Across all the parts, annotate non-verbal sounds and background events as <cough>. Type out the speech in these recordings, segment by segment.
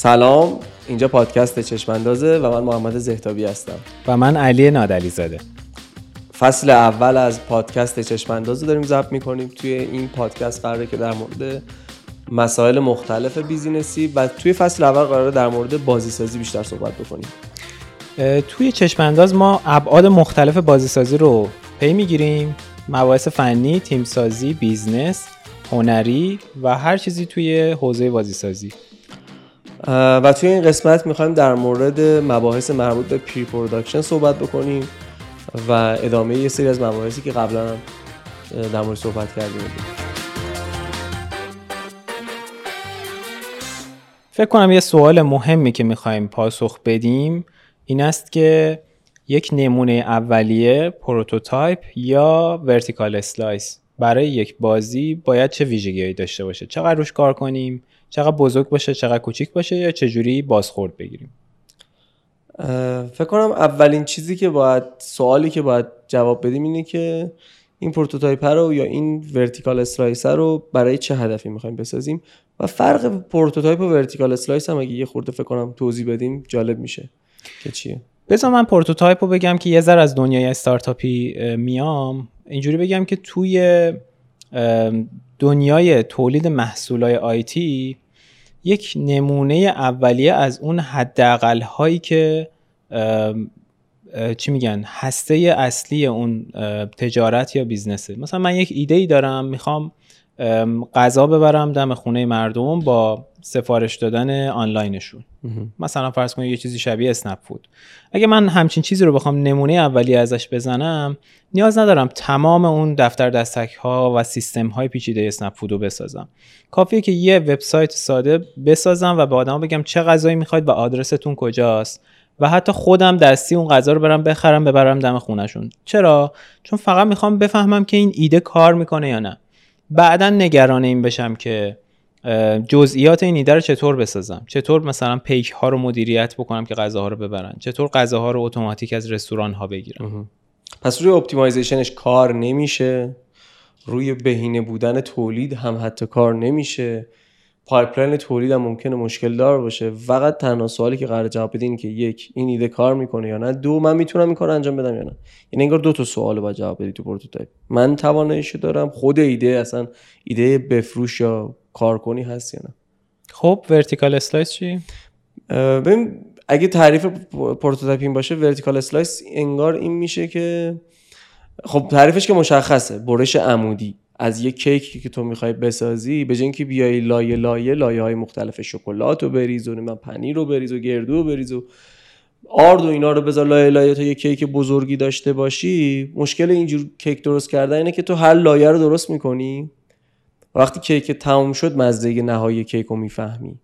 سلام. اینجا پادکست چشماندازه و من محمد زهتابی هستم. و من علی نادلی زاده فصل اول از پادکست چشماندازه داریم ضبط می‌کنیم. توی این پادکست قراره که در مورد مسائل مختلف business ی و توی فصل اول قراره در مورد بازیسازی بیشتر صحبت بکنیم. توی چشمانداز ما ابعاد مختلف بازیسازی رو پی می‌گیریم. مباحث فنی، تیمسازی، business، هنری و هر چیزی توی حوزه بازیسازی. و توی این قسمت می‌خوایم در مورد مباحث مربوط به pre-production صحبت بکنیم و ادامه یه سری از مباحثی که قبلا هم در مورد صحبت کردیم. فکر کنم یه سوال مهمی که می‌خوایم پاسخ بدیم این است که یک نمونه اولیه prototype یا vertical slice برای یک بازی باید چه ویژگیهایی داشته باشه؟ چقدر روش کار کنیم؟ چقدر بزرگ باشه چقدر کوچیک باشه یا چجوری بازخورد بگیریم؟ فکر کنم اولین چیزی که باید سوالی که باید جواب بدیم اینه که این prototype رو یا این vertical slice رو برای چه هدفی می‌خوایم بسازیم؟ و فرق prototype و vertical slice هم اگه یه خورده فکر کنم توضیح بدیم جالب میشه که چیه. بذار من prototype رو بگم که یه ذره از دنیای استارتاپی میام. اینجوری بگم که توی دنیای تولید محصولای آیتی یک نمونه اولیه از اون حداقل هایی که چی میگن هسته اصلی اون تجارت یا بیزنسه. مثلا من یک ایده ای دارم می‌خوام غذا ببرم دم خونه مردم با سفارش دادن آنلاینشون. مثلا فرض کنید یه چیزی شبیه اسنپ فود اگه من همچین چیزی رو بخوام نمونه اولی ازش بزنم نیاز ندارم تمام اون دفتر دستک ها و سیستم های پیچیده اسنپ فود رو بسازم. کافیه که یه وبسایت ساده بسازم و به آدما بگم چه غذایی می‌خواید و آدرستون کجاست و حتی خودم دستی اون غذا رو برم بخرم ببرم دم خونشون چرا؟ چون فقط می‌خوام بفهمم که این ایده کار می‌کنه یا نه. بعدا نگران این بشم که جزئیات این ایده رو چطور بسازم؟ چطور مثلا پیک ها رو مدیریت بکنم که غذاها رو ببرن؟ چطور غذاها رو اتوماتیک از رستوران ها بگیرم؟ پس روی optimization ش کار نمیشه. روی بهینه بودن تولید هم حتی کار نمیشه. pipeline تولید هم ممکنه مشکل دار باشه. فقط تنها سوالی که قراره جواب بدین که یک این ایده کار می‌کنه یا نه. دو من می‌تونم این کار انجام بدم یا نه. یعنی انگار دو تا سوال باید جواب بدی تو prototype. من تواناییشو دارم. خود ایده اصلا ایده بفروش یا کار کنی هست یا نه. خب vertical slice چی؟ ببین اگه تعریف prototype این باشه vertical slice انگار این میشه که خب تعریفش که مشخصه. برش عمودی. از یه کیکی که تو می‌خوای بسازی به اینکه بیای لایه لایه لایه های مختلف شکلات رو بریز و پنیر رو بریز و گردو رو بریز و آرد و اینا رو بذار لایه لایه تا یه کیک بزرگی داشته باشی. مشکل اینجور کیک درست کردن اینه که تو هر لایه رو درست می‌کنی. وقتی کیک تموم شد مزه نهایی کیک رو می‌فهمی.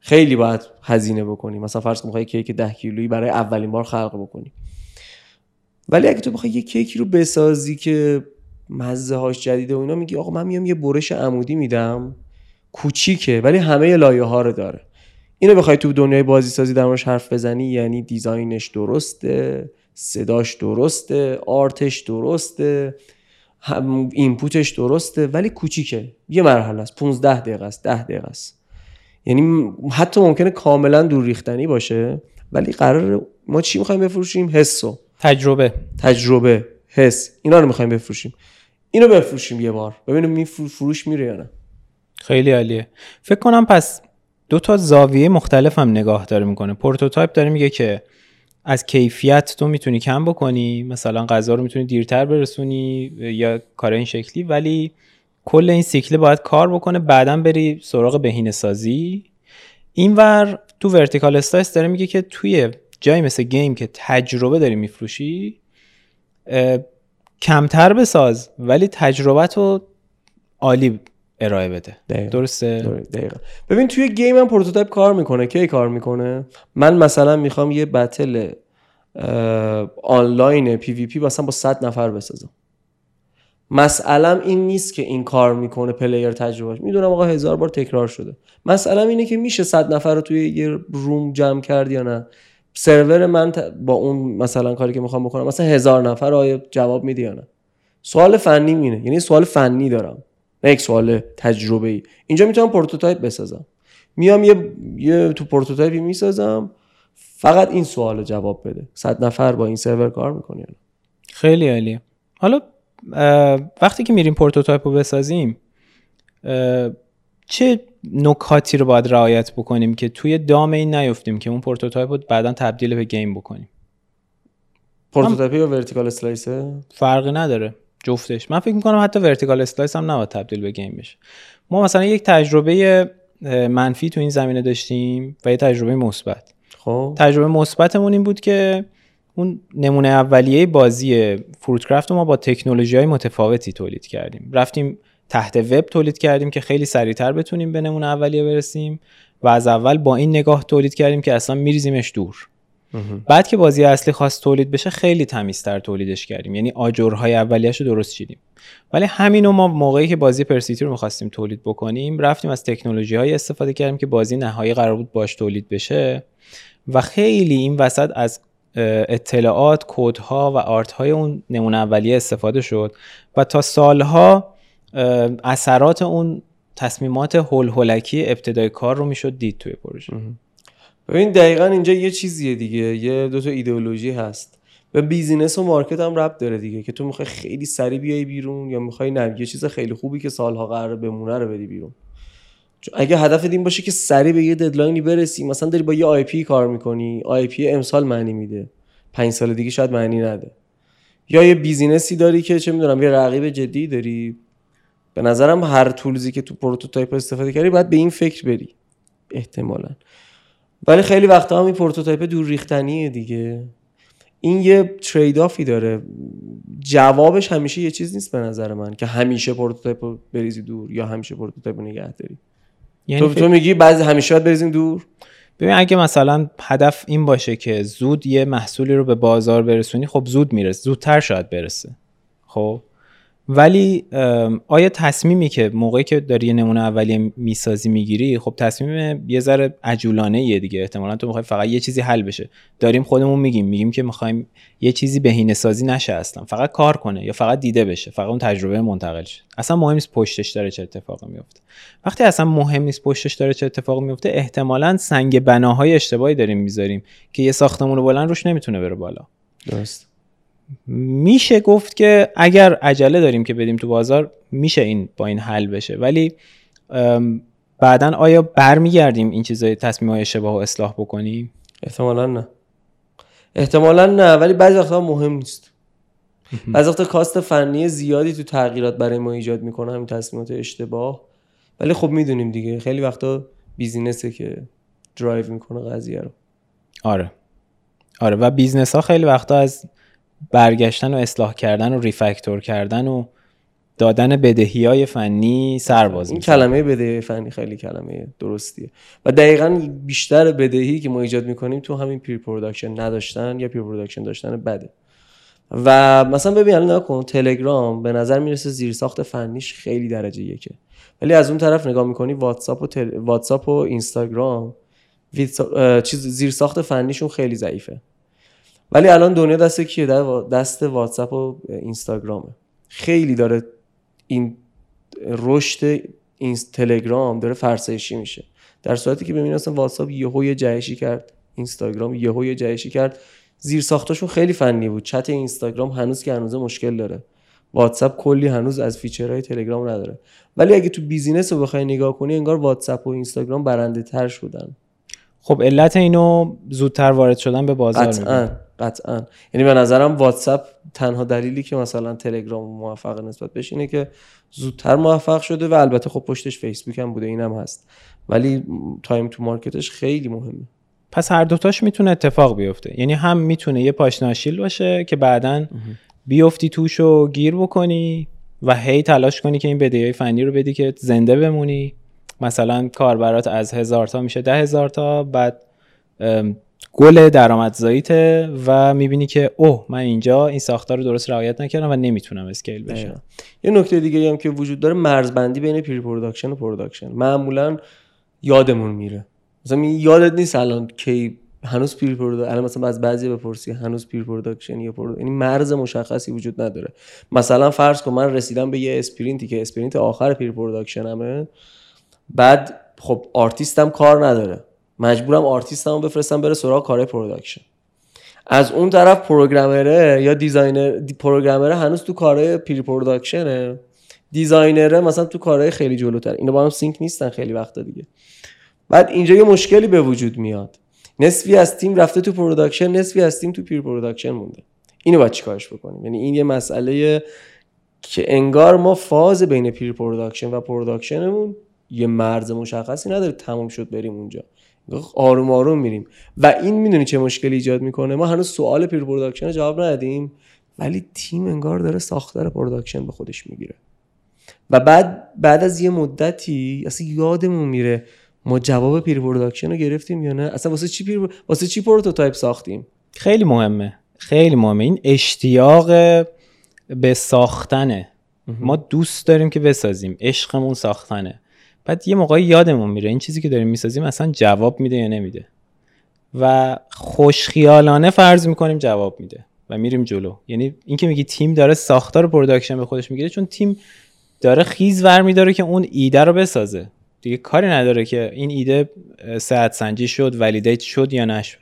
خیلی باید هزینه بکنی. مثلا فرض کن کیک ده کیلویی برای اولین بار خلق بکنی. ولی اگه تو بخوای یه کیکی رو بسازی که مزه هاش جدیده و اینا میگی آقا من میام یه برش عمودی میدم کوچیکه ولی همه لایه ها رو داره. اینو بخوای تو دنیای بازی سازی در حرف بزنی یعنی دیزاینش درسته صداش درسته آرتش درسته اینپوتش درسته ولی کوچیکه. یه مرحله است 15 دقیقه است 10 دقیقه است. یعنی حتی ممکنه کاملا دور ریختنی باشه ولی قراره ما چی می‌خوایم بفروشیم؟ حسو. تجربه. تجربه حس. اینا رو می‌خوایم بفروشیم. اینو بفروشیم یه بار. ببینیم این فروش میره یا نه. خیلی عالیه. فکر کنم پس دو تا زاویه مختلف هم نگاه داره می‌کنه. prototype داره میگه که از کیفیت تو می‌تونی کم بکنی مثلا غذا رو می‌تونی دیرتر برسونی یا کار این شکلی ولی کل این سیکل باید کار بکنه بعدا بری سراغ بهینه سازی. اینور تو vertical slice داره میگه که توی جایی مثل game که تجربه داری میفروشی کمتر بساز ولی تجربه‌ت رو عالی ارائه بده. دقیقا. درسته؟ دقیقا. ببین توی game هم prototype کار می‌کنه. کی کار می‌کنه؟ من مثلا می‌خوام یه battle آنلاین PvP مثلا با 100 نفر بسازم. مسئله این نیست که این کار می‌کنه player تجربه‌ش می‌دونم آقا هزار بار تکرار شده. مسئله اینه که میشه 100 نفر رو توی یه room جمع کرد یا نه. سرور من با اون مثلا کاری که می‌خوام بکنم مثلا هزار نفر آیا جواب میده یا نه؟ سوال فنی اینه یعنی سوال فنی دارم. نه یک سوال تجربه ای اینجا می‌تونم prototype بسازم. میام یه, یه تو prototype ی می‌سازم. فقط این سوال جواب بده. صد نفر با این سرور کار می‌کنی خیلی عالیه. حالا وقتی که میریم prototype رو بسازیم چه نکاتی رو باید رعایت بکنیم که توی دام این نیفتیم که اون prototype رو بعدا تبدیل به game بکنیم. پروتوتایپ یا ورتیکال اسلایسه فرقی نداره. جفتش. من فکر می‌کنم حتی vertical slice هم نباید تبدیل به game بشه. ما مثلا یک تجربه منفی تو این زمینه داشتیم و یه تجربه مثبت. خب. تجربه مثبتمون این بود که اون نمونه اولیه بازی فروتکرافت رو ما با تکنولوژی های متفاوتی تولید کردیم. رفتیم تحت وب تولید کردیم که خیلی سریعتر بتونیم به نمونه اولیه برسیم و از اول با این نگاه تولید کردیم که اصلا میریزیمش دور. بعد که بازی اصلی خواست تولید بشه خیلی تمیزتر تولیدش کردیم. یعنی آجرهای اولیش رو درست چیدیم. ولی همینو ما موقعی که بازی پرسیتی رو می‌خواستیم تولید بکنیم رفتیم از تکنولوژی های استفاده کردیم که بازی نهایی قرار بود باش تولید بشه و خیلی این وسط از اطلاعات کودها و art های اون نمونه اولیه استفاده شد و تا سالها اثرات اون تصمیمات هول هولکی ابتدای کار رو می‌شد دید توی پروژه. ببین دقیقا اینجا یه چیزیه دیگه. یه دو تا ایدئولوژی هست. و business و market هم ربط داره دیگه که تو می‌خوای خیلی سریع بیای بیرون یا می‌خوای نه یه چیز خیلی خوبی که سالها قراره بمونه رو بدی بیرون. اگه هدف این باشه که سریع به یه deadline ی برسی مثلا داری با یه IP کار می‌کنی IP امسال معنی میده. پنج سال دیگه شاید معنی نده. یا یه business ی داری که چه می‌دونم یه رقیب جدی داری. به نظرم هر tools ی که تو prototype استفاده کردی باید به این فکر بری احتمالا. ولی خیلی وقتا هم این prototype دور ریختنیه دیگه. این یه trade-off ی داره. جوابش همیشه یه چیز نیست به نظر من که همیشه prototype بریزی دور یا همیشه prototype نگه داری. یعنی تو, تو میگی بعضی همیشه باید بریزیم دور؟ ببین اگه مثلا هدف این باشه که زود یه محصولی رو به بازار برسونی خب زود می‌رسه زودتر شاید برسه. خب؟ ولی آیا تصمیمی که موقعی که داری یه نمونه اولیه می‌سازی می‌گیری خب تصمیم یه ذره عجولانه یه دیگه. احتمالا تو می‌خوای فقط یه چیزی حل بشه. داریم خودمون میگیم. میگیم که می‌خوایم یه چیزی بهینه سازی نشه اصلا. فقط کار کنه یا فقط دیده بشه. فقط اون تجربه منتقل شه. اصلا مهم نیست پشتش داره چه اتفاقی میفته وقتی اصلا مهم نیست پشتش داره چه اتفاقی میفته احتمالا سنگ بناهای اشتباهی داریم می‌ذاریم که یه ساختمون بلند روش نمی‌تونه بره بالا. درست. میشه گفت که اگر عجله داریم که بدیم تو بازار میشه این با این حل بشه. ولی بعدا آیا برمیگردیم این چیزای تصمیم های اشتباه و اصلاح بکنیم؟ احتمالا نه. احتمالا نه ولی بعضی وقتا مهم نیست. بعضی وقتا کاست فنی زیادی تو تغییرات برای ما ایجاد می‌کنه همین تصمیمات اشتباه. ولی خب می‌دونیم دیگه. خیلی وقتا business ه که درایو می‌کنه قضیه رو. آره. آره و business ها خیلی وقتا از برگشتن و اصلاح کردن و refactor کردن و دادن بدهی های فنی سرباز این کلمه بدهی فنی خیلی کلمه درستیه. و دقیقا بیشتر بدهی که ما ایجاد می‌کنیم تو همین pre-production نداشتن یا pre-production داشتن بده. و مثلا ببین الان نگا کن تلگرام به نظر می‌رسه زیر ساخت فنیش خیلی درجه یکه. ولی از اون طرف نگاه می‌کنی واتساپ و تل... واتساپ و اینستاگرام چیز زیر ساخت فنیشون خیلی ضعیفه. ولی الان دنیا دست کیه؟ دست واتساپ و اینستاگرامه. خیلی داره این رشد این تلگرام داره فرسایشی میشه. در صورتی که ببینید اصلا واتساپ یهو یه جهشی کرد اینستاگرام یهو یه جهشی کرد. زیر ساختاشون خیلی فنی بود. چت اینستاگرام هنوز که هنوز مشکل داره. واتساپ کلی هنوز از feature های تلگرام نداره. ولی اگه تو business رو بخوای نگاه کنی انگار واتساپ و اینستاگرام برنده تر شدن. خب علت اینو زودتر وارد شدن به بازار قطعا قطعا. یعنی به نظرم واتساپ تنها دلیلی که مثلا تلگرام موفق نسبت بهش اینه که زودتر موفق شده و البته خب پشتش فیسبوک هم بوده اینم هست. ولی تایم تو مارکتش خیلی مهمه. پس هر دوتاش می‌تونه اتفاق بیفته. یعنی هم می‌تونه یه پاشنه آشیل باشه که بعدا بیفتی توش و گیر بکنی و هی تلاش کنی که این بدهی فنی رو بدی که زنده بمونی. مثلا کاربرات از هزار تا میشه ده هزار تا بعد گل درآمدزاییته و می‌بینی که اوه من اینجا این ساختار رو درست رعایت نکردم و نمی‌تونم scale بشم یه نکته دیگه هم که وجود داره مرزبندی بین pre-production و production. معمولا یادمون میره. مثلا یادت نیست الان کی هنوز pre-production الان مثلا از بعضی بپرسی هنوز pre-production یا production یعنی مرز مشخصی وجود نداره. مثلا فرض کن من رسیدم به یه sprint ی که sprint آخر pre-production مه بعد خب آرتیستم کار نداره. مجبورم آرتیستمو بفرستم بره سراغ کار production. از اون طرف programmer ه یا designer دی programmer ه هنوز تو کارهای pre-production ه designer ه مثلا تو کارهای خیلی جلوتر. اینا با هم sync نیستن خیلی وقتا دیگه. بعد اینجا یه مشکلی به وجود میاد. نصفی از تیم رفته تو production نصفی از تیم تو pre-production مونده. اینو باید چیکارش بکنیم؟ یعنی این یه مسئله که انگار ما فاز بین pre-production و production مون یه مرز مشخصی نداره تموم شد بریم اونجا. آروم آروم میریم. و این می‌دونی چه مشکلی ایجاد می‌کنه؟ ما هنوز سوال pre-production جواب ندادیم ولی تیم انگار داره ساختار production به خودش می‌گیره. و بعد بعد از یه مدتی اصلا یادمون میره ما جواب pre-production رو گرفتیم یا نه؟ اصلا واسه چی pre واسه چی prototype ساختیم؟ خیلی مهمه. خیلی مهمه. این اشتیاق به ساختنه. ما دوست داریم که بسازیم. عشقمون ساختنه. بعد یه موقعی یادمون میره این چیزی که داریم می‌سازیم اصلا جواب میده یا نمیده. و خوش‌خیالانه فرض می‌کنیم جواب میده و میریم جلو. یعنی اینکه میگی تیم داره ساختار production به خودش می‌گیره چون تیم داره خیز ور میداره که اون ایده رو بسازه. دیگه کاری نداره که این ایده صحت سنجی شد validate شد یا نشد.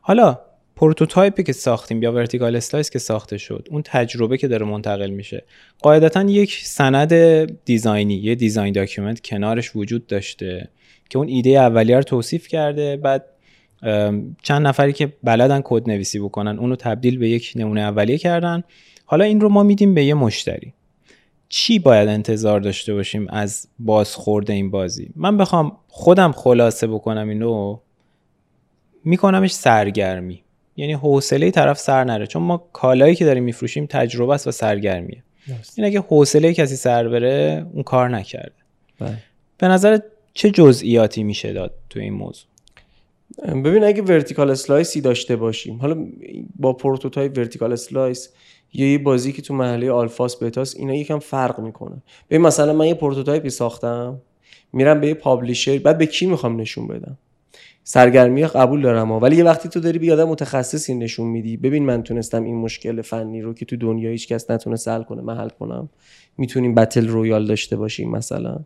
حالا prototype ی که ساختیم یا vertical slice که ساخته شد اون تجربه که داره منتقل میشه. قاعدتا یک سند design ی یه design document کنارش وجود داشته که اون ایده اولیه رو توصیف کرده. بعد چند نفری که بلدن کد نویسی بکنن اونو تبدیل به یک نمونه اولیه کردن. حالا این رو ما میدیم به یه مشتری. چی باید انتظار داشته باشیم از بازخورد این بازی؟ من بخوام خودم خلاصه بکنم اینو میکنمش سرگرمی. یعنی حوصله طرف سر نره. چون ما کالایی که داریم میفروشیم تجربه است و سرگرمیه. این اگه حوصله کسی سر بره اون کار نکرده. بله. به نظر چه جزئیاتی میشه داد تو این موضوع؟ ببین اگه vertical slice ی داشته باشیم حالا با prototype vertical slice یا یه بازی که تو مرحله آلفاس بتاس اینا یکم فرق می‌کنه. ببین مثلا من یه prototype ی ساختم میرم به یه publisher بعد به کی می‌خوام نشون بدم؟ سرگرمی قبول دارم ولی یه وقتی تو داری به آدم متخصصی نشون میدی ببین من تونستم این مشکل فنی رو که تو دنیا هیچ کس نتونه حل کنه من حل کنم. می‌تونیم battle royale داشته باشیم مثلا.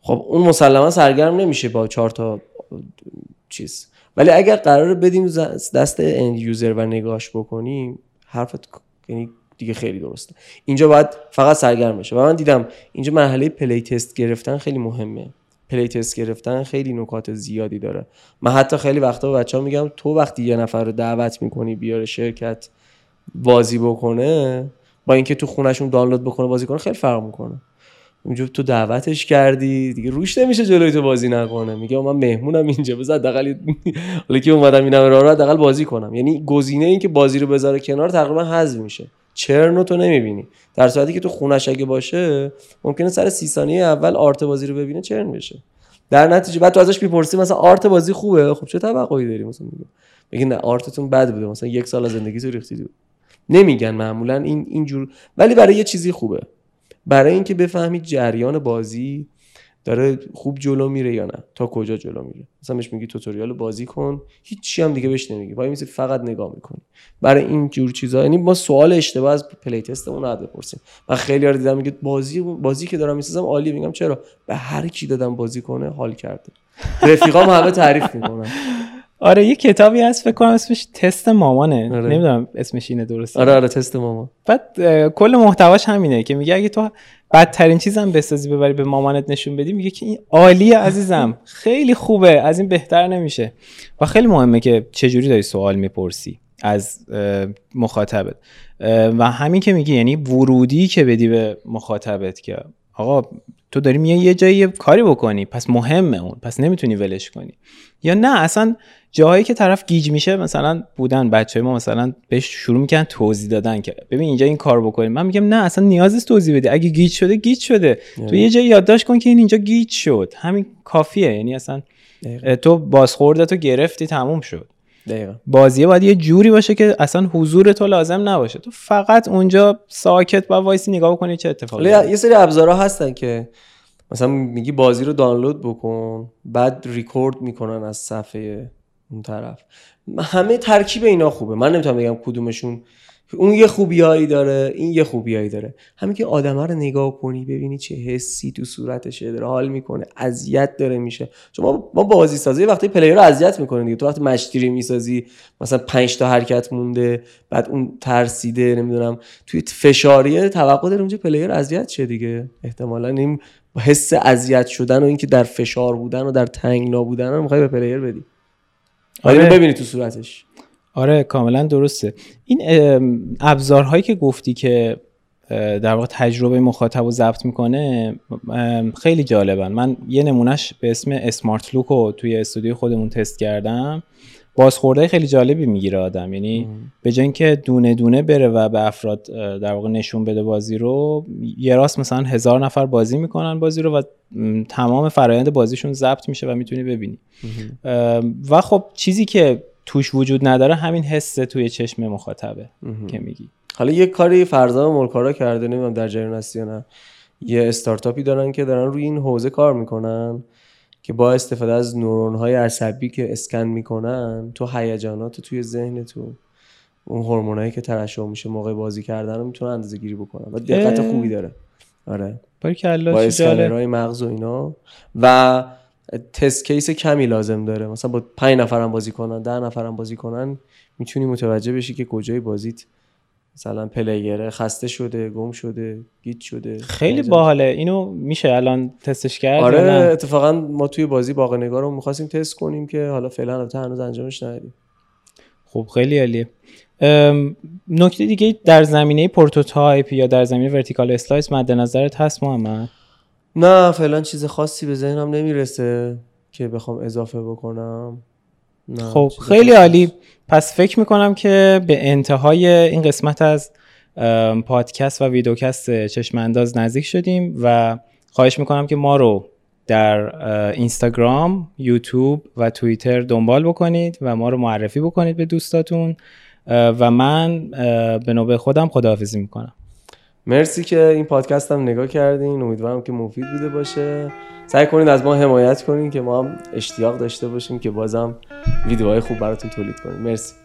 خب اون مسلما سرگرم نمیشه با چهار تا چیز. ولی اگر قرار بدیم دست end user و نگاش بکنیم حرفت یعنی دیگه خیلی درسته. اینجا باید فقط سرگرم بشه. و من دیدم اینجا مرحله playtest گرفتن خیلی مهمه. playtest گرفتن خیلی نکات زیادی داره. من حتی خیلی وقتا به بچه ها میگم تو وقتی یه نفر رو دعوت می‌کنی بیاد شرکت بازی بکنه با اینکه تو خونشون دانلود بکنه بازی کنه خیلی فرق می‌کنه. اونجا تو دعوتش کردی دیگه روش نمیشه جلوی تو بازی نکنه. میگه من مهمونم اینجا بذار حداقل حالا که اومدم اینم رو حداقل بازی کنم. یعنی گزینه این که بازی رو بذاره کنار تقریبا حذف میشه. چرنو تو نمی‌بینی. در صورتی که تو خونش اگه باشه ممکنه سر سی ثانیه اول آرت بازی رو ببینه چرن بشه. در نتیجه بعد تو ازش می‌پرسی مثلا آرت بازی خوبه؟ خب چه توقعی داری مثلا؟ میگه میگه نه آرتتون بد بوده. مثلا یک سال از زندگی تو. ریختی نمیگن معمولا این اینجور. ولی برای یه چیزی خوبه. برای اینکه بفهمید جریان بازی داره خوب جلو میره یا نه؟ تا کجا جلو میره؟ مثلا بهش میگی توتوریال بازی کن. هیچی هم دیگه بهش نمیگی. وای میسی فقط نگاه می‌کنی. برای این جور چیزا یعنی ما سوال اشتباه از پلی تستمون رو بپرسیم. من خیلی ها دیدم میگه بازی بازی که دارم می‌سازم عالی میگم چرا؟ به هر کی دادم بازی کنه حال کرده. رفیقام همه تعریف می‌کنن. آره یه کتابی هست فکر کنم اسمش تست مامانه. آره. نمی‌دونم اسمش اینه درسته. آره آره تست مامان. بعد کل محتواش همینه که میگه اگه تو بدترین چیزم بسازی ببری به مامانت نشون بدی میگه که این عالیه عزیزم. <laughs> خیلی خوبه از این بهتر نمیشه. و خیلی مهمه که چجوری داری سوال می‌پرسی از مخاطبت. و همین که میگی یعنی ورودی که بدی به مخاطبت که آقا تو داری میای یه جایی کاری بکنی پس مهمه اون پس نمی‌تونی ولش کنی. یا نه اصلا جاهایی که طرف گیج میشه مثلا بودن بچه ما مثلا بهش شروع می‌کنن توضیح دادن که ببین اینجا این کار بکنیم من میگم نه اصلا نیاز نیست توضیح بده اگه گیج شده گیج شده. تو یه جایی یادداشت کن که این اینجا گیج شد. همین کافیه. یعنی اصلا تو بازخوردتو گرفتی تموم شد. دقیقا. بازیه باید یه جوری باشه که اصلا حضور تو لازم نباشه. تو فقط اونجا ساکت با وایسی نگاه بکنی چه اتفاقی یه سری ابزارها هستن که مثلا میگی بازی رو دانلود بکن بعد ریکورد می‌کنن از صفحه اون طرف. همه ترکیب اینا خوبه. من نمی‌تونم بگم کدومشون اون یه خوبیایی داره این یه خوبیایی داره. همین که آدمه رو نگاه کنی ببینی چه حسی تو صورتشه داره حال می‌کنه اذیت داره میشه. چون ما ما بازی سازی وقتی player رو اذیت می‌کنه دیگه. تو وقتی مشتری می‌سازی مثلا 5 تا حرکت مونده بعد اون ترسیده نمی‌دونم توی فشاریه توقع داره اونجا player اذیت شه دیگه. احتمالا این حس اذیت شدن و اینکه در فشار بودن و در تنگنا بودن رو می‌خوای به player بدی. آره. ببینی تو صورتش. آره کاملا درسته. این ابزارهایی که گفتی که در واقع تجربه مخاطب رو ضبط می‌کنه خیلی جالبن. من یه نمونهش به اسم اسمارت لوک رو توی استودیو خودمون تست کردم. بازخورده خیلی جالبی می‌گیره آدم. یعنی به جای اینکه دونه دونه بره و به افراد در واقع نشون بده بازی رو یه راست مثلا هزار نفر بازی می‌کنن بازی رو و تمام فرایند بازیشون ضبط میشه و می‌تونی ببینی. و خب چیزی که توش وجود نداره همین حس توی چشم مخاطبه که میگی. حالا یه کاری فرزان ملکارا کرده نمی‌دونم در جریان هستی یا نه. یه استارتاپی دارن که دارن روی این حوزه کار می‌کنن که با استفاده از نورون های عصبی که اسکن می‌کنن تو هیجانات توی ذهن تو اون هورمونایی که ترشح میشه موقع بازی کردن رو می‌تونن اندازه گیری بکنن. و دقت خوبی داره. آره. با اسکنرهای مغز و اینا. و تست کیس کمی لازم داره. مثلا با 5 نفرم بازی کنن ده نفرم بازی کنن می‌تونی متوجه بشی که کجای بازیت. مثلا پلیره خسته شده گم شده گیت شده. خیلی باحاله. اینو میشه الان تستش کرد آره اتفاقا ما توی بازی باغ نگار رو می‌خواستیم تست کنیم که حالا فعلا البته هنوز انجامش ندادیم. خب خیلی عالیه. نکته دیگه در زمینه prototype یا در زمینه vertical slice مد نظرت هست محمد؟ نه فعلا چیز خاصی به ذهنم نمی‌رسه که بخوام اضافه بکنم. خب خیلی عالی. پس فکر می‌کنم که به انتهای این قسمت از پادکست و ویدیوکست چشم انداز نزدیک شدیم و خواهش می‌کنم که ما رو در اینستاگرام، یوتیوب و توییتر دنبال بکنید و ما رو معرفی بکنید به دوستاتون. و من به نوبه خودم خداحافظی می‌کنم. مرسی که این پادکست هم نگاه کردین. امیدوارم که مفید بوده باشه. سعی کنید از ما حمایت کنین که ما هم اشتیاق داشته باشیم که بازم ویدیوهای خوب براتون تولید کنیم. مرسی.